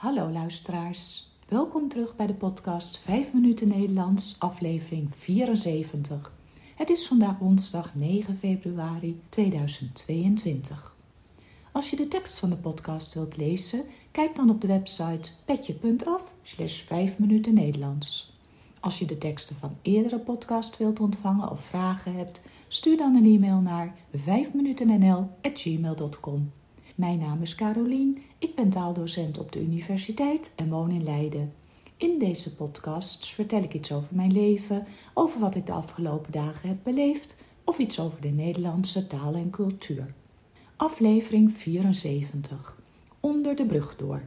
Hallo luisteraars, welkom terug bij de podcast 5 minuten Nederlands, aflevering 74. Het is vandaag woensdag 9 februari 2022. Als je de tekst van de podcast wilt lezen, kijk dan op de website petje.af slash 5 minuten Nederlands. Als je de teksten van eerdere podcast wilt ontvangen of vragen hebt, stuur dan een e-mail naar 5minutennl.gmail.com. Mijn naam is Carolien, ik ben taaldocent op de universiteit en woon in Leiden. In deze podcasts vertel ik iets over mijn leven, over wat ik de afgelopen dagen heb beleefd of iets over de Nederlandse taal en cultuur. Aflevering 74. Onder de brug door.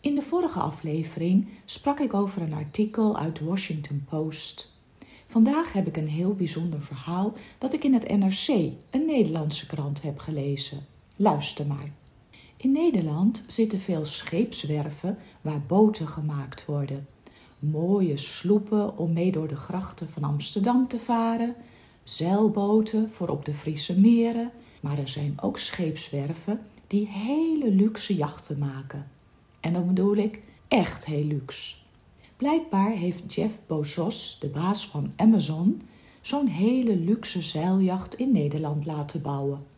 In de vorige aflevering sprak ik over een artikel uit de Washington Post. Vandaag heb ik een heel bijzonder verhaal dat ik in het NRC, een Nederlandse krant, heb gelezen. Luister maar. In Nederland zitten veel scheepswerven waar boten gemaakt worden. Mooie sloepen om mee door de grachten van Amsterdam te varen, zeilboten voor op de Friese meren, maar er zijn ook scheepswerven die hele luxe jachten maken. En dan bedoel ik echt heel luxe. Blijkbaar heeft Jeff Bezos, de baas van Amazon, zo'n hele luxe zeiljacht in Nederland laten bouwen.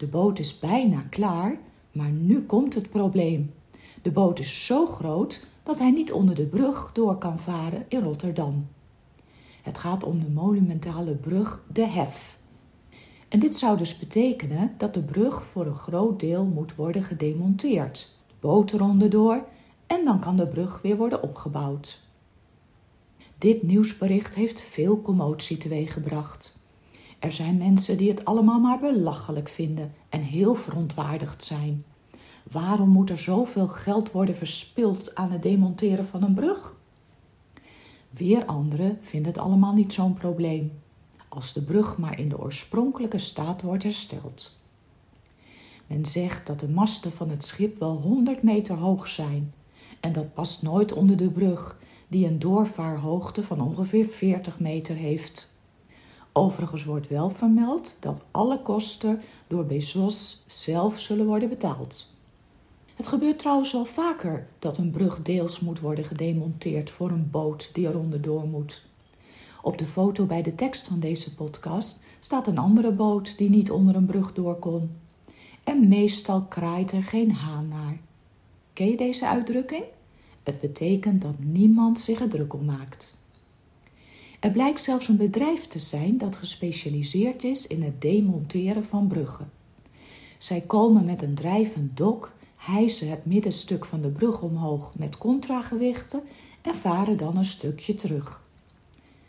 De boot is bijna klaar, maar nu komt het probleem. De boot is zo groot dat hij niet onder de brug door kan varen in Rotterdam. Het gaat om de monumentale brug De Hef. En dit zou dus betekenen dat de brug voor een groot deel moet worden gedemonteerd. Boot eronder door en dan kan de brug weer worden opgebouwd. Dit nieuwsbericht heeft veel commotie teweeggebracht. Er zijn mensen die het allemaal maar belachelijk vinden en heel verontwaardigd zijn. Waarom moet er zoveel geld worden verspild aan het demonteren van een brug? Weer anderen vinden het allemaal niet zo'n probleem, als de brug maar in de oorspronkelijke staat wordt hersteld. Men zegt dat de masten van het schip wel 100 meter hoog zijn en dat past nooit onder de brug, die een doorvaarhoogte van ongeveer 40 meter heeft. Overigens wordt wel vermeld dat alle kosten door Bezos zelf zullen worden betaald. Het gebeurt trouwens wel vaker dat een brug deels moet worden gedemonteerd voor een boot die eronder door moet. Op de foto bij de tekst van deze podcast staat een andere boot die niet onder een brug door kon. En meestal kraait er geen haan naar. Ken je deze uitdrukking? Het betekent dat niemand zich er druk om maakt. Er blijkt zelfs een bedrijf te zijn dat gespecialiseerd is in het demonteren van bruggen. Zij komen met een drijvend dok, hijsen het middenstuk van de brug omhoog met contragewichten en varen dan een stukje terug.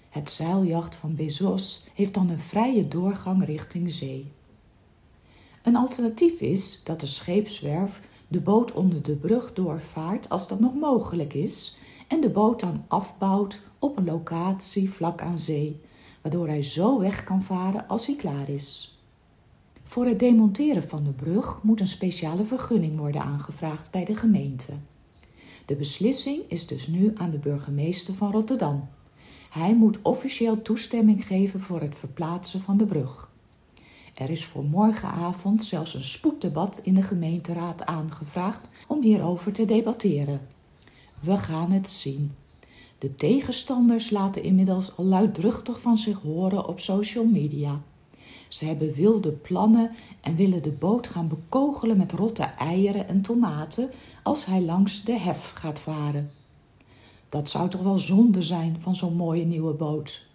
Het zeiljacht van Bezos heeft dan een vrije doorgang richting zee. Een alternatief is dat de scheepswerf de boot onder de brug doorvaart als dat nog mogelijk is en de boot dan afbouwt op een locatie vlak aan zee, waardoor hij zo weg kan varen als hij klaar is. Voor het demonteren van de brug moet een speciale vergunning worden aangevraagd bij de gemeente. De beslissing is dus nu aan de burgemeester van Rotterdam. Hij moet officieel toestemming geven voor het verplaatsen van de brug. Er is voor morgenavond zelfs een spoeddebat in de gemeenteraad aangevraagd om hierover te debatteren. We gaan het zien. De tegenstanders laten inmiddels al luidruchtig van zich horen op social media. Ze hebben wilde plannen en willen de boot gaan bekogelen met rotte eieren en tomaten als hij langs de hef gaat varen. Dat zou toch wel zonde zijn van zo'n mooie nieuwe boot.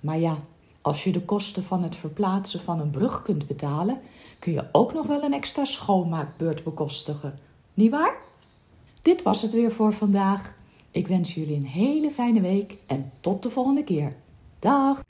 Maar ja, als je de kosten van het verplaatsen van een brug kunt betalen, kun je ook nog wel een extra schoonmaakbeurt bekostigen. Niet waar? Dit was het weer voor vandaag. Ik wens jullie een hele fijne week en tot de volgende keer. Dag!